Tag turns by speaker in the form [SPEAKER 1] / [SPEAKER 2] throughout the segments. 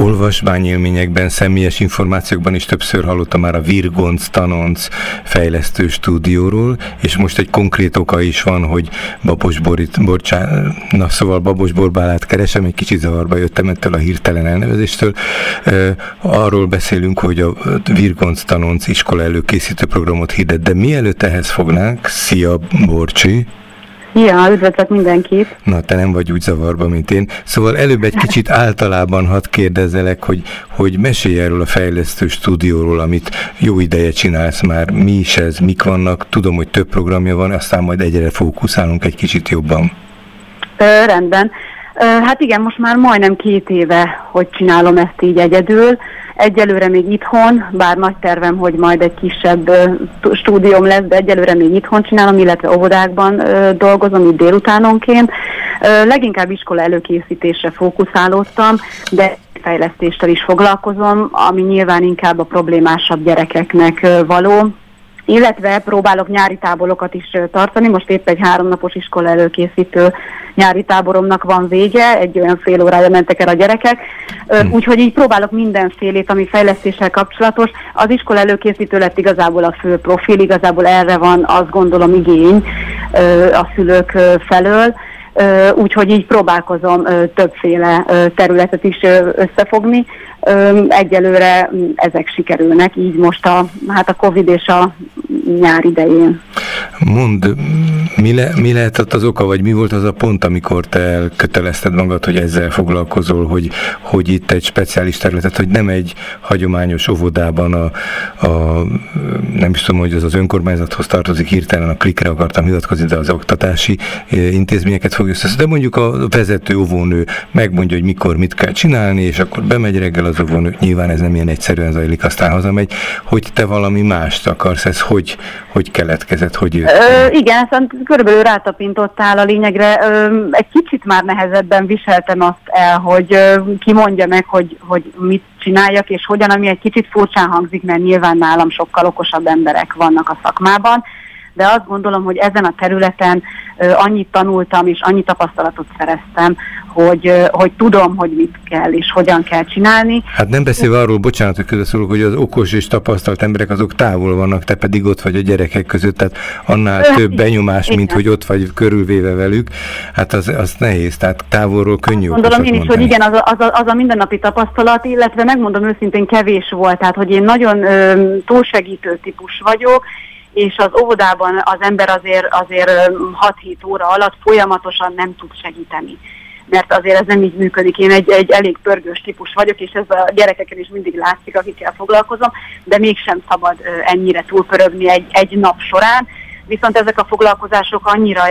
[SPEAKER 1] olvasmányélményekben, személyes információkban is többször hallottam már a Virgonc Tanonc fejlesztő stúdióról, és most egy konkrét oka is van, hogy Babos Borit, Borcsá, na szóval Babos Borbálát keresem, egy kicsit zavarba jöttem ettől a hirtelen elnevezéstől. Arról beszélünk, hogy a Virgonc Tanonc iskola előkészítő programot hirdet, de mielőtt ehhez fognánk, szia Borcsi!
[SPEAKER 2] Ja, üdvözlök mindenkit.
[SPEAKER 1] Na, te nem vagy úgy zavarba, mint én. Szóval előbb egy kicsit általában hadd kérdezzelek, hogy, hogy mesélj erről a fejlesztő stúdióról, amit jó ideje csinálsz már. Mi is ez, mik vannak? Tudom, hogy több programja van, aztán majd egyre fókuszálunk egy kicsit jobban.
[SPEAKER 2] Ö, rendben. Hát igen, most már majdnem két éve, hogy csinálom ezt így egyedül. Egyelőre még itthon, bár nagy tervem, hogy majd egy kisebb stúdióm lesz, de egyelőre még itthon csinálom, illetve óvodákban dolgozom, itt délutánonként. Leginkább iskola előkészítésre fókuszálódtam, de fejlesztéssel is foglalkozom, ami nyilván inkább a problémásabb gyerekeknek való, illetve próbálok nyári táborokat is tartani. Most épp egy háromnapos iskola előkészítő nyári táboromnak van vége, egy olyan fél órája mentek el a gyerekek, hm. úgyhogy így próbálok mindenfélét, ami fejlesztéssel kapcsolatos. Az iskola előkészítő lett igazából a fő profil, igazából erre van azt gondolom igény a szülők felől úgyhogy így próbálkozom többféle területet is összefogni. Egyelőre ezek sikerülnek, így most a, hát a Covid és a nyár idején.
[SPEAKER 1] Mond, mi, le, mi lehetett az oka, vagy mi volt az a pont, amikor te elkötelezted magad, hogy ezzel foglalkozol, hogy, hogy itt egy speciális területet, hogy nem egy hagyományos óvodában a, a nem is tudom, hogy az az önkormányzathoz tartozik, hirtelen a klikre akartam hivatkozni, de az oktatási intézményeket fog össze. De mondjuk a vezető óvónő megmondja, hogy mikor mit kell csinálni, és akkor bemegy reggel az óvónő, nyilván ez nem ilyen egyszerűen zajlik, aztán hazamegy, hogy te valami mást akarsz, ez hogy, hogy keletkezett, hogy jött?
[SPEAKER 2] Igen, szóval körülbelül rátapintottál a lényegre. Ö, egy kicsit már nehezebben viseltem azt el, hogy ö, ki mondja meg, hogy, hogy mit csináljak, és hogyan, ami egy kicsit furcsán hangzik, mert nyilván nálam sokkal okosabb emberek vannak a szakmában, de azt gondolom, hogy ezen a területen annyit tanultam és annyi tapasztalatot szereztem, hogy, hogy tudom, hogy mit kell és hogyan kell csinálni.
[SPEAKER 1] Hát nem beszélve arról, bocsánat, hogy közösszólok, hogy az okos és tapasztalt emberek azok távol vannak, te pedig ott vagy a gyerekek között, tehát annál több benyomás, igen. mint hogy ott vagy körülvéve velük, hát az, az nehéz, tehát távolról könnyű
[SPEAKER 2] Gondolom én is, mondani. hogy igen, az a, az, a, az a mindennapi tapasztalat, illetve megmondom őszintén kevés volt, tehát hogy én nagyon ö, túlsegítő típus vagyok, és az óvodában az ember azért, azért 6-7 óra alatt folyamatosan nem tud segíteni mert azért ez nem így működik. Én egy, egy elég pörgős típus vagyok, és ez a gyerekeken is mindig látszik, akikkel foglalkozom, de mégsem szabad ennyire túlpörögni egy, egy nap során. Viszont ezek a foglalkozások annyira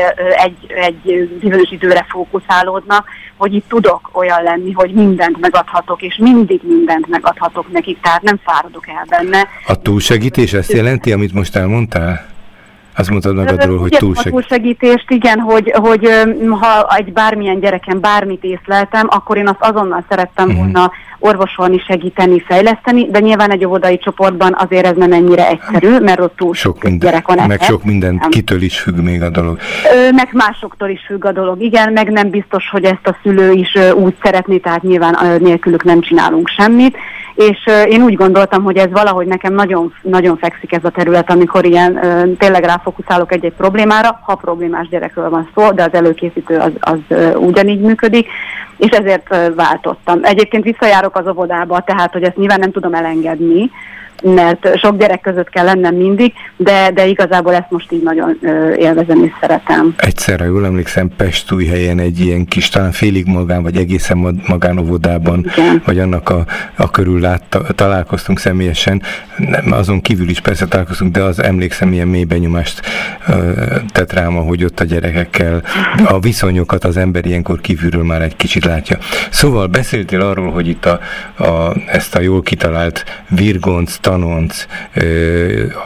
[SPEAKER 2] egy, egy bizonyos időre fókuszálódnak, hogy itt tudok olyan lenni, hogy mindent megadhatok, és mindig mindent megadhatok nekik, tehát nem fáradok el benne.
[SPEAKER 1] A túlsegítés ezt jelenti, amit most elmondtál? Azt mondtad magadról, hogy túlsegítés.
[SPEAKER 2] túlsegítést, igen, hogy, hogy ha egy bármilyen gyereken bármit észleltem, akkor én azt azonnal szerettem uh-huh. volna orvosolni, segíteni, fejleszteni, de nyilván egy óvodai csoportban azért ez nem ennyire egyszerű, mert ott túl sok minden, gyerek van.
[SPEAKER 1] Meg sok minden, kitől is függ még a dolog.
[SPEAKER 2] Ö, meg másoktól is függ a dolog, igen, meg nem biztos, hogy ezt a szülő is úgy szeretné, tehát nyilván nélkülük nem csinálunk semmit, és én úgy gondoltam, hogy ez valahogy nekem nagyon, nagyon fekszik ez a terület, amikor ilyen tényleg ráfokuszálok egy-egy problémára, ha problémás gyerekről van szó, de az előkészítő az, az ugyanígy működik, és ezért váltottam. Egyébként visszajárok az óvodába, tehát hogy ezt nyilván nem tudom elengedni, mert sok gyerek között kell lennem mindig, de, de igazából ezt most így nagyon ö, élvezem és szeretem.
[SPEAKER 1] Egyszerre jól emlékszem, helyen egy ilyen kis, talán félig magán, vagy egészen magánovodában, Igen. vagy annak a, a körül látta, találkoztunk személyesen, nem, azon kívül is persze találkoztunk, de az emlékszem, ilyen mély benyomást ö, tett rám, hogy ott a gyerekekkel a viszonyokat az ember ilyenkor kívülről már egy kicsit látja. Szóval beszéltél arról, hogy itt a, a, ezt a jól kitalált virgonc tanonc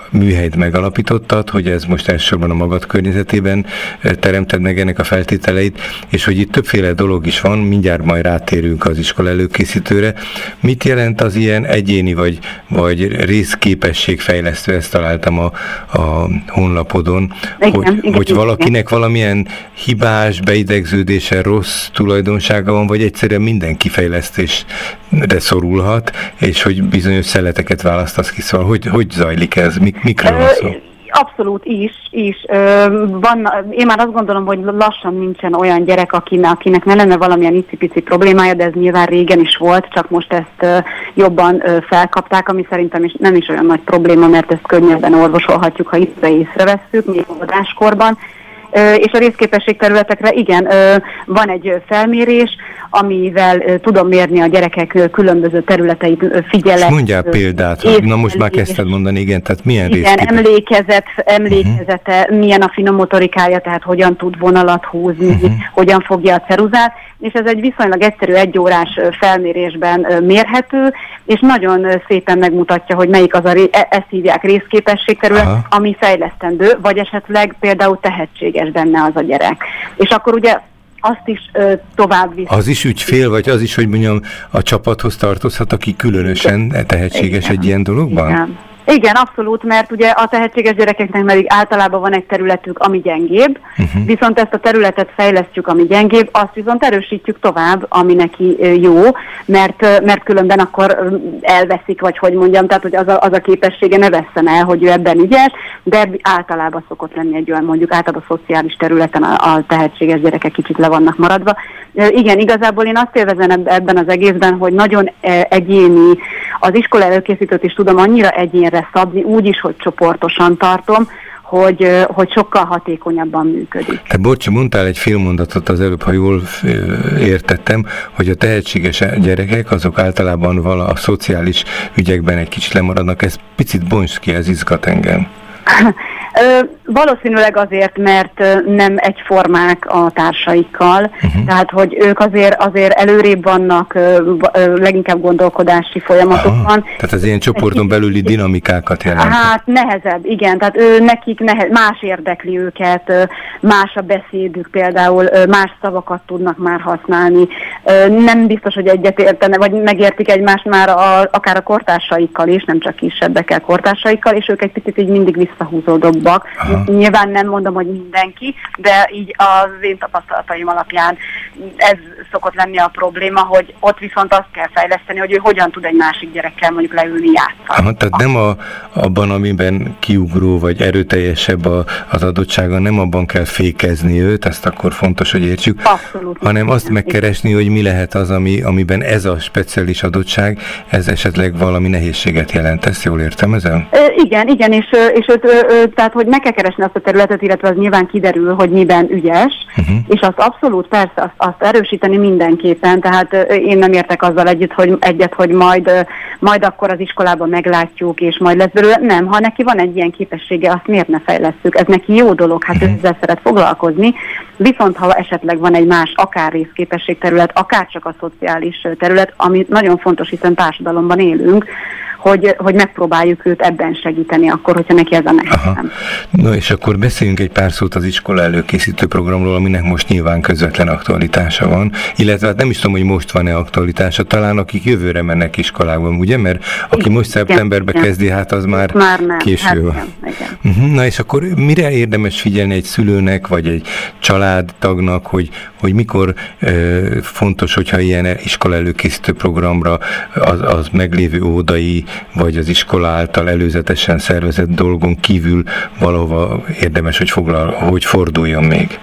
[SPEAKER 1] műhelyt megalapítottad, hogy ez most elsősorban a magad környezetében teremted meg ennek a feltételeit, és hogy itt többféle dolog is van, mindjárt majd rátérünk az iskola előkészítőre. Mit jelent az ilyen egyéni vagy, vagy részképességfejlesztő, ezt találtam a, a honlapodon, igen, hogy, igen, hogy valakinek valamilyen hibás, beidegződése, rossz tulajdonsága van, vagy egyszerűen minden kifejlesztésre szorulhat, és hogy bizonyos szeleteket választasz ki, szóval hogy, hogy zajlik ez, Mik, mikről van szó?
[SPEAKER 2] Abszolút is, is. Van, én már azt gondolom, hogy lassan nincsen olyan gyerek, akinek, akinek ne lenne valamilyen icipici problémája, de ez nyilván régen is volt, csak most ezt jobban felkapták, ami szerintem is nem is olyan nagy probléma, mert ezt könnyebben orvosolhatjuk, ha itt észrevesszük, még óvodáskorban. És a részképesség területekre igen, van egy felmérés, amivel tudom mérni a gyerekek különböző területeit, figyelet.
[SPEAKER 1] mondjál példát, na most már kezdted mondani, igen, tehát milyen
[SPEAKER 2] Igen, emlékezet, emlékezete, uh-huh. milyen a finomotorikája, tehát hogyan tud vonalat húzni, uh-huh. hogyan fogja a ceruzát, és ez egy viszonylag egyszerű egyórás felmérésben mérhető, és nagyon szépen megmutatja, hogy melyik az a, ré, e, ezt hívják részképességterület, Aha. ami fejlesztendő, vagy esetleg például tehetséges benne az a gyerek. És akkor ugye azt is ö, tovább visz.
[SPEAKER 1] Az is ügyfél, vagy az is, hogy mondjam, a csapathoz tartozhat, aki különösen tehetséges Igen. egy ilyen dologban? Igen.
[SPEAKER 2] Igen, abszolút, mert ugye a tehetséges gyerekeknek pedig általában van egy területük, ami gyengébb, uh-huh. viszont ezt a területet fejlesztjük, ami gyengébb, azt viszont erősítjük tovább, ami neki jó, mert, mert különben akkor elveszik, vagy hogy mondjam, tehát hogy az a, az a képessége ne vesszen el, hogy ő ebben ügyes, de általában szokott lenni egy olyan mondjuk általában a szociális területen a, a tehetséges gyerekek kicsit le vannak maradva. Igen, igazából én azt élvezem ebben az egészben, hogy nagyon egyéni, az iskola előkészítőt is tudom annyira egyén erre szabni, úgy is, hogy csoportosan tartom, hogy, hogy sokkal hatékonyabban működik.
[SPEAKER 1] Te Bocsi, mondtál egy filmmondatot az előbb, ha jól értettem, hogy a tehetséges gyerekek azok általában vala a szociális ügyekben egy kicsit lemaradnak. Ez picit bonts ki, ez izgat engem.
[SPEAKER 2] Ö, valószínűleg azért, mert nem egyformák a társaikkal, uh-huh. tehát hogy ők azért azért előrébb vannak ö, ö, leginkább gondolkodási folyamatokban. Aha,
[SPEAKER 1] tehát az ilyen csoporton belüli dinamikákat jelent.
[SPEAKER 2] Hát nehezebb, igen, tehát ő, nekik nehe, más érdekli őket, más a beszédük például, más szavakat tudnak már használni. Nem biztos, hogy egyetértene, vagy megértik egymást már a, akár a kortársaikkal is, nem csak kisebbekkel, kortársaikkal, és ők egy picit így mindig visszahúzódóbb jobbak. Aha. Nyilván nem mondom, hogy mindenki, de így az én tapasztalataim alapján ez szokott lenni a probléma, hogy ott viszont azt kell fejleszteni, hogy ő hogyan tud egy másik gyerekkel mondjuk leülni játszani.
[SPEAKER 1] Aha, tehát nem a, abban, amiben kiugró vagy erőteljesebb a, az adottsága, nem abban kell fékezni őt, ezt akkor fontos, hogy értsük,
[SPEAKER 2] Abszolút.
[SPEAKER 1] hanem azt megkeresni, hogy mi lehet az, ami, amiben ez a speciális adottság, ez esetleg valami nehézséget jelent. Ezt jól értem ezzel?
[SPEAKER 2] igen, igen, és, és őt, tehát hogy meg kell keresni azt a területet, illetve az nyilván kiderül, hogy miben ügyes, uh-huh. és azt abszolút persze azt, azt erősíteni mindenképpen, tehát én nem értek azzal együtt, hogy egyet, hogy majd, majd akkor az iskolában meglátjuk, és majd lesz belőle. Nem, ha neki van egy ilyen képessége, azt miért ne fejlesztjük? Ez neki jó dolog, hát uh-huh. ezzel szeret foglalkozni, viszont ha esetleg van egy más, akár részképességterület, akár csak a szociális terület, ami nagyon fontos, hiszen társadalomban élünk, hogy, hogy megpróbáljuk őt ebben segíteni, akkor, hogyha neki ez a nehezem.
[SPEAKER 1] Na és akkor beszéljünk egy pár szót az iskola előkészítő programról, aminek most nyilván közvetlen aktualitása van, illetve hát nem is tudom, hogy most van-e aktualitása, talán akik jövőre mennek iskolákban, ugye? Mert aki most szeptemberbe igen, kezdi, hát az már, már nem, késő. Hát igen, igen. Uh-huh. Na és akkor mire érdemes figyelni egy szülőnek, vagy egy családtagnak, hogy, hogy mikor ö, fontos, hogyha ilyen iskola előkészítő programra az, az meglévő ódai vagy az iskola által előzetesen szervezett dolgon kívül valahova érdemes, hogy, foglal, hogy forduljon még?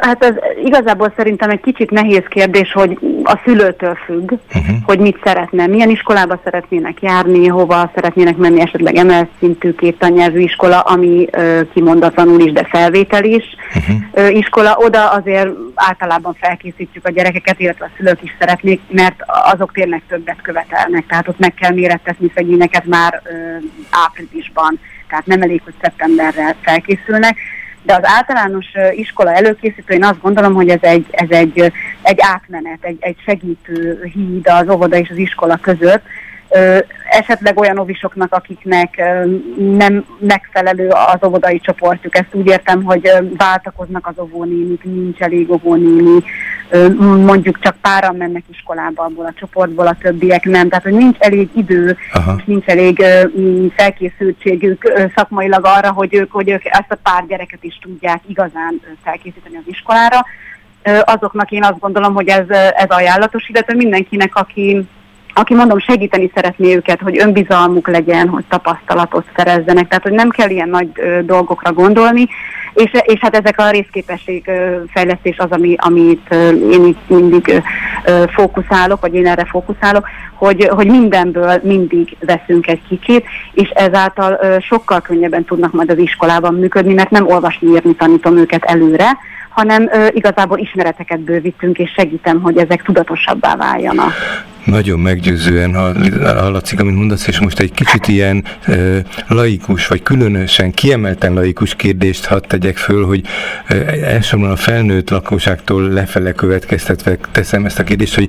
[SPEAKER 2] Hát ez igazából szerintem egy kicsit nehéz kérdés, hogy a szülőtől függ, uh-huh. hogy mit szeretne, milyen iskolába szeretnének járni, hova szeretnének menni, esetleg emelt szintű két tannyelvű iskola, ami ö, kimondatlanul is, de felvétel is uh-huh. ö, iskola. Oda azért általában felkészítjük a gyerekeket, illetve a szülők is szeretnék, mert azok tényleg többet követelnek, tehát ott meg kell mérettetni szegényeket már ö, áprilisban, tehát nem elég, hogy szeptemberre felkészülnek de az általános iskola előkészítő, én azt gondolom, hogy ez egy, ez egy, egy átmenet, egy, egy segítő híd az óvoda és az iskola között, esetleg olyan ovisoknak, akiknek nem megfelelő az óvodai csoportjuk. Ezt úgy értem, hogy váltakoznak az óvónénik, nincs elég óvónéni, mondjuk csak páran mennek iskolába abból a csoportból, a többiek nem. Tehát, hogy nincs elég idő, Aha. és nincs elég felkészültségük szakmailag arra, hogy ők, hogy ők ezt a pár gyereket is tudják igazán felkészíteni az iskolára azoknak én azt gondolom, hogy ez, ez ajánlatos, illetve mindenkinek, aki aki mondom segíteni szeretné őket, hogy önbizalmuk legyen, hogy tapasztalatot szerezzenek, tehát hogy nem kell ilyen nagy ö, dolgokra gondolni, és, és hát ezek a részképesség ö, fejlesztés az, ami, amit ö, én itt mindig ö, fókuszálok, vagy én erre fókuszálok, hogy, hogy mindenből mindig veszünk egy kicsit, és ezáltal ö, sokkal könnyebben tudnak majd az iskolában működni, mert nem olvasni, írni tanítom őket előre, hanem ö, igazából ismereteket bővítünk, és segítem, hogy ezek tudatosabbá váljanak.
[SPEAKER 1] Nagyon meggyőzően hallatszik, amit mondasz, és most egy kicsit ilyen ö, laikus, vagy különösen kiemelten laikus kérdést hadd tegyek föl, hogy ö, elsősorban a felnőtt lakosságtól lefele következtetve teszem ezt a kérdést, hogy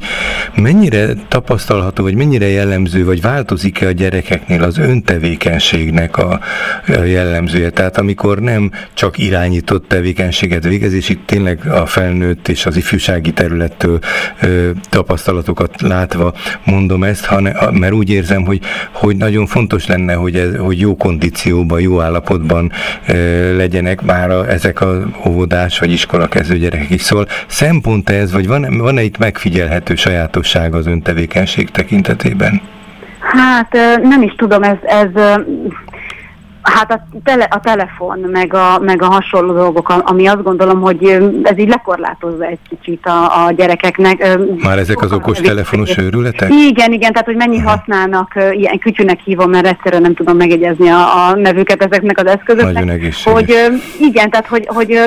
[SPEAKER 1] mennyire tapasztalható, vagy mennyire jellemző, vagy változik-e a gyerekeknél az öntevékenységnek a, a jellemzője? Tehát amikor nem csak irányított tevékenységet végez, és itt tényleg a felnőtt és az ifjúsági területtől ö, tapasztalatokat látva mondom ezt, hanem, mert úgy érzem, hogy, hogy nagyon fontos lenne, hogy, ez, hogy jó kondícióban, jó állapotban e, legyenek már a, ezek a óvodás vagy iskola kezdő gyerekek is. Szóval szempont ez, vagy van, van-e itt megfigyelhető sajátosság az öntevékenység tekintetében?
[SPEAKER 2] Hát nem is tudom, ez, ez Hát a, tele, a telefon, meg a, meg a hasonló dolgok, ami azt gondolom, hogy ez így lekorlátozza egy kicsit a, a gyerekeknek.
[SPEAKER 1] Már ezek az okos telefonos őrületek?
[SPEAKER 2] Igen, igen, tehát hogy mennyi Aha. használnak, ilyen kütyűnek hívom, mert egyszerűen nem tudom megegyezni a, a nevüket ezeknek az eszközöknek.
[SPEAKER 1] Nagyon egészséges.
[SPEAKER 2] Hogy igen, tehát hogy, hogy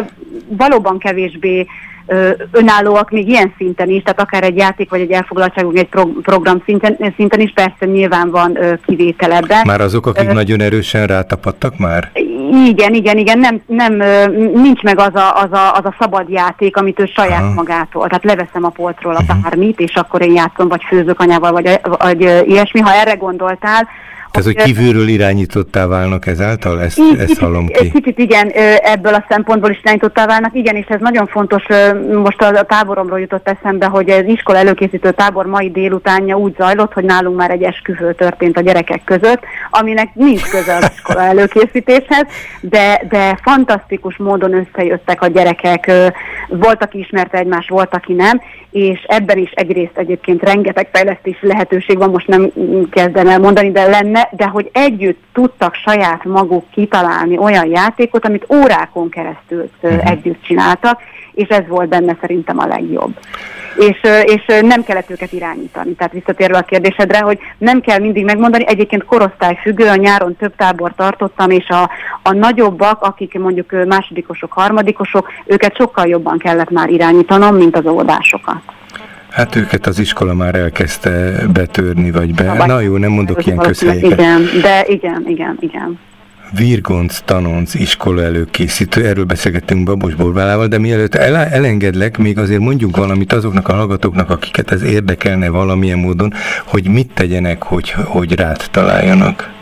[SPEAKER 2] valóban kevésbé önállóak még ilyen szinten is, tehát akár egy játék vagy egy elfoglaltságunk egy pro- program szinten, szinten is persze nyilván van kivétel ebben.
[SPEAKER 1] Már azok, akik nagyon erősen rátapadtak már?
[SPEAKER 2] Igen, igen, igen, nem, nem, nincs meg az a, az, a, az a szabad játék, amit ő saját Aha. magától. Tehát leveszem a polcról a uh-huh. bármit, és akkor én játszom, vagy főzök anyával, vagy, vagy ilyesmi. Ha erre gondoltál,
[SPEAKER 1] tehát, hogy kívülről irányítottá válnak ezáltal? Ezt, így, ezt hallom ki.
[SPEAKER 2] Kicsit igen, ebből a szempontból is irányítottá válnak. Igen, és ez nagyon fontos. Most a táboromról jutott eszembe, hogy az iskola előkészítő tábor mai délutánja úgy zajlott, hogy nálunk már egy esküvő történt a gyerekek között, aminek nincs köze az iskola előkészítéshez, de, de fantasztikus módon összejöttek a gyerekek. Volt, aki ismerte egymást, volt, aki nem, és ebben is egyrészt egyébként rengeteg fejlesztési lehetőség van, most nem kezdem el mondani, de lenne, de hogy együtt tudtak saját maguk kitalálni olyan játékot, amit órákon keresztül uh-huh. együtt csináltak, és ez volt benne szerintem a legjobb. És, és nem kellett őket irányítani. Tehát visszatérve a kérdésedre, hogy nem kell mindig megmondani, egyébként korosztály függő, a nyáron több tábor tartottam, és a, a nagyobbak, akik mondjuk másodikosok, harmadikosok, őket sokkal jobban kellett már irányítanom, mint az óvodásokat.
[SPEAKER 1] Hát őket az iskola már elkezdte betörni, vagy be. Na, Na jó, nem mondok ilyen közhelyeket.
[SPEAKER 2] Igen, de igen, igen, igen.
[SPEAKER 1] Virgonc Tanonc iskola előkészítő, erről beszélgettünk Babos Borbálával, de mielőtt el, elengedlek, még azért mondjuk valamit azoknak a hallgatóknak, akiket ez érdekelne valamilyen módon, hogy mit tegyenek, hogy, hogy rád találjanak.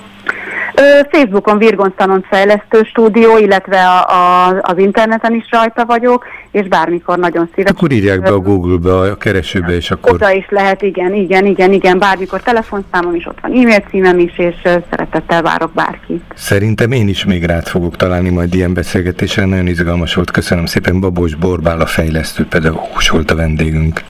[SPEAKER 2] Facebookon Virgonstanon fejlesztő stúdió, illetve a, a, az interneten is rajta vagyok, és bármikor nagyon szívesen.
[SPEAKER 1] Akkor írják be a Google-be, a keresőbe, és akkor...
[SPEAKER 2] Oda is lehet, igen, igen, igen, igen, bármikor telefonszámom is ott van, e-mail címem is, és szeretettel várok bárkit.
[SPEAKER 1] Szerintem én is még rád fogok találni majd ilyen beszélgetésre, nagyon izgalmas volt, köszönöm szépen, Babos Borbál a fejlesztő pedagógus volt a vendégünk.